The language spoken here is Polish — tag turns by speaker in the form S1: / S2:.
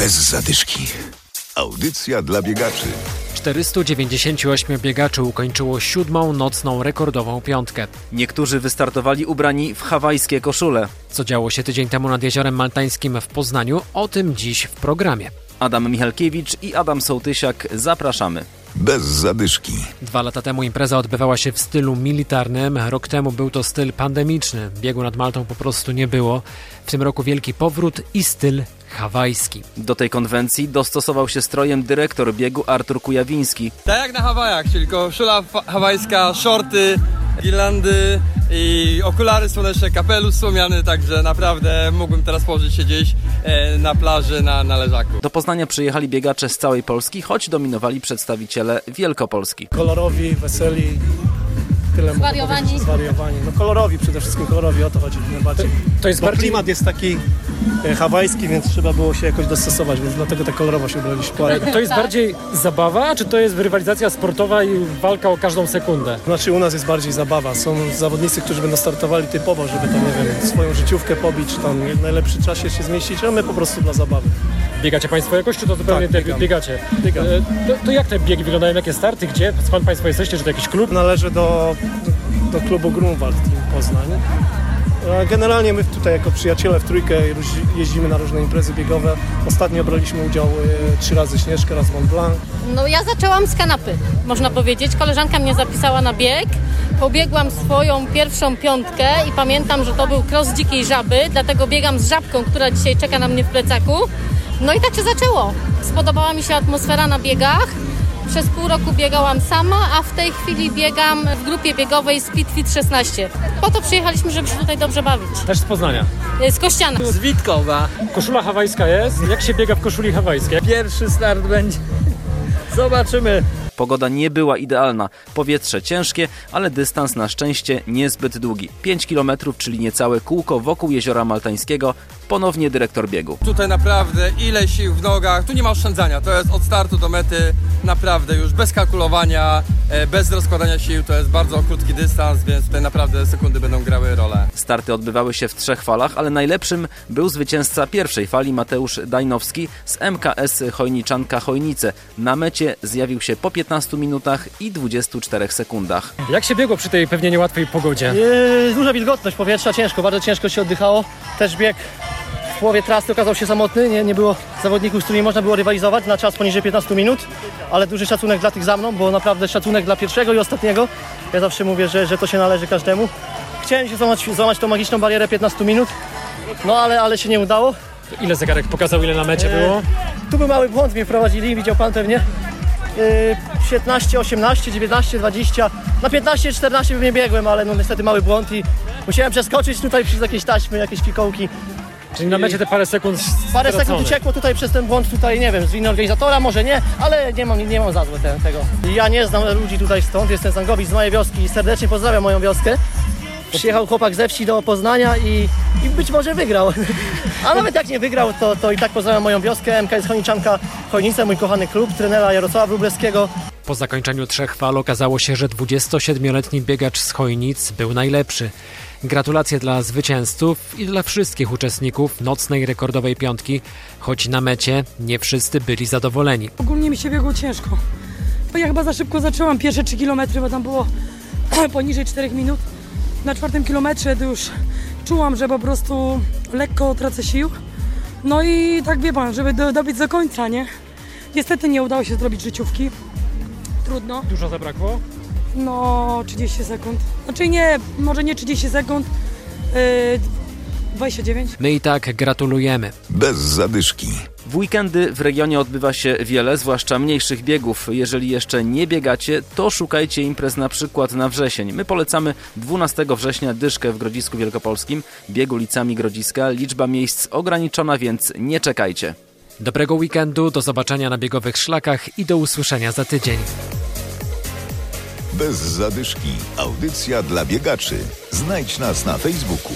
S1: Bez zadyszki. Audycja dla biegaczy.
S2: 498 biegaczy ukończyło siódmą nocną rekordową piątkę.
S3: Niektórzy wystartowali ubrani w hawajskie koszule.
S2: Co działo się tydzień temu nad Jeziorem Maltańskim w Poznaniu, o tym dziś w programie.
S3: Adam Michalkiewicz i Adam Sołtysiak zapraszamy.
S1: Bez zadyszki.
S2: Dwa lata temu impreza odbywała się w stylu militarnym, rok temu był to styl pandemiczny. Biegu nad Maltą po prostu nie było. W tym roku wielki powrót i styl hawajski.
S3: Do tej konwencji dostosował się strojem dyrektor biegu Artur Kujawiński.
S4: Tak jak na Hawajach, czyli koszula fa- hawajska, shorty, girlandy i okulary słoneczne, kapelusz słomiany, także naprawdę mógłbym teraz położyć się gdzieś e, na plaży, na, na leżaku.
S3: Do Poznania przyjechali biegacze z całej Polski, choć dominowali przedstawiciele Wielkopolski.
S5: kolorowi, weseli. Tyle
S6: Zwariowani.
S5: Zwariowani. No kolorowi przede wszystkim, kolorowi, o to chodzi najbardziej.
S2: To jest
S5: Bo
S2: bardziej...
S5: klimat jest taki hawajski, więc trzeba było się jakoś dostosować, więc dlatego tak kolorowo się ubraliśmy. Ale,
S2: To jest bardziej zabawa, czy to jest rywalizacja sportowa i walka o każdą sekundę?
S5: znaczy u nas jest bardziej zabawa. Są zawodnicy, którzy będą startowali typowo, żeby tam, nie wiem, swoją życiówkę pobić, czy tam w najlepszym czasie się zmieścić, a my po prostu dla zabawy.
S2: Biegacie Państwo jakoś, czy to zupełnie
S5: Tak, biegam.
S2: biegacie?
S5: Biegam.
S2: E, To, to jak te biegi wyglądają, jakie starty, gdzie? Skąd Państwo jesteście, czy to jakiś klub?
S5: Należy do, do klubu Grunwald Team Poznań. Generalnie my tutaj jako przyjaciele w trójkę jeździmy na różne imprezy biegowe. Ostatnio braliśmy udział e, trzy razy Śnieżkę, raz Mont Blanc.
S6: No ja zaczęłam z kanapy, można powiedzieć. Koleżanka mnie zapisała na bieg. Pobiegłam swoją pierwszą piątkę i pamiętam, że to był cross dzikiej żaby, dlatego biegam z żabką, która dzisiaj czeka na mnie w plecaku. No i tak się zaczęło. Spodobała mi się atmosfera na biegach. Przez pół roku biegałam sama, a w tej chwili biegam w grupie biegowej Speed Fit 16. Po to przyjechaliśmy, żeby się tutaj dobrze bawić.
S2: Też z Poznania.
S6: Z Kościana.
S7: Z Witkowa.
S2: Koszula hawajska jest. Jak się biega w koszuli hawajskiej?
S7: Pierwszy start będzie. Zobaczymy.
S3: Pogoda nie była idealna, powietrze ciężkie, ale dystans na szczęście niezbyt długi. 5 km, czyli niecałe kółko wokół jeziora Maltańskiego, ponownie dyrektor biegu.
S4: Tutaj naprawdę ile sił w nogach, tu nie ma oszczędzania, to jest od startu do mety naprawdę już bez kalkulowania, e, bez rozkładania sił, to jest bardzo krótki dystans, więc tutaj naprawdę sekundy będą grały rolę.
S3: Starty odbywały się w trzech falach, ale najlepszym był zwycięzca pierwszej fali Mateusz Dajnowski z MKS Chojniczanka Chojnice. Na mecie zjawił się po 15 minutach i 24 sekundach.
S2: Jak się biegło przy tej pewnie niełatwej pogodzie?
S8: Yy, duża wilgotność powietrza, ciężko, bardzo ciężko się oddychało. Też bieg w połowie trasy okazał się samotny, nie, nie było zawodników, z którymi można było rywalizować na czas poniżej 15 minut, ale duży szacunek dla tych za mną, bo naprawdę szacunek dla pierwszego i ostatniego. Ja zawsze mówię, że, że to się należy każdemu. Chciałem się złamać, złamać tą magiczną barierę 15 minut, no ale, ale się nie udało.
S2: Ile zegarek pokazał, ile na mecie było?
S8: Tu był mały błąd, mnie wprowadzili, widział pan pewnie. Yy, 15, 18, 19, 20. Na 15, 14 bym nie biegłem, ale no niestety mały błąd i musiałem przeskoczyć tutaj przez jakieś taśmy, jakieś fikołki.
S2: Czyli na mecie te parę sekund
S8: Parę sekund uciekło tutaj przez ten błąd tutaj, nie wiem, z winy organizatora, może nie, ale nie mam, nie mam za złe te, tego. Ja nie znam ludzi tutaj stąd, jestem z Angowic, z mojej wioski i serdecznie pozdrawiam moją wioskę. Przyjechał chłopak ze wsi do Poznania i, i być może wygrał. A nawet jak nie wygrał, to, to i tak pozdrawiam moją wioskę, MKS Chojniczanka Chojnice, mój kochany klub, trenera Jarosława Wróblewskiego.
S2: Po zakończeniu trzech fal okazało się, że 27-letni biegacz z Chojnic był najlepszy. Gratulacje dla zwycięzców i dla wszystkich uczestników nocnej rekordowej piątki, choć na mecie nie wszyscy byli zadowoleni.
S9: Ogólnie mi się biegło ciężko. Bo ja chyba za szybko zaczęłam pierwsze 3 km, bo tam było poniżej 4 minut. Na czwartym kilometrze to już czułam, że po prostu lekko tracę sił. No i tak wie pan, żeby do, dobiec do końca, nie? Niestety nie udało się zrobić życiówki. Trudno.
S2: Dużo zabrakło?
S9: No, 30 sekund. Znaczy nie, może nie 30 sekund. Yy, 29.
S2: My i tak gratulujemy.
S1: Bez zadyszki.
S3: W weekendy w regionie odbywa się wiele, zwłaszcza mniejszych biegów. Jeżeli jeszcze nie biegacie, to szukajcie imprez na przykład na wrzesień. My polecamy 12 września dyszkę w Grodzisku Wielkopolskim, bieg ulicami Grodziska. Liczba miejsc ograniczona, więc nie czekajcie.
S2: Dobrego weekendu, do zobaczenia na biegowych szlakach i do usłyszenia za tydzień.
S1: Bez zadyszki. Audycja dla biegaczy. Znajdź nas na Facebooku.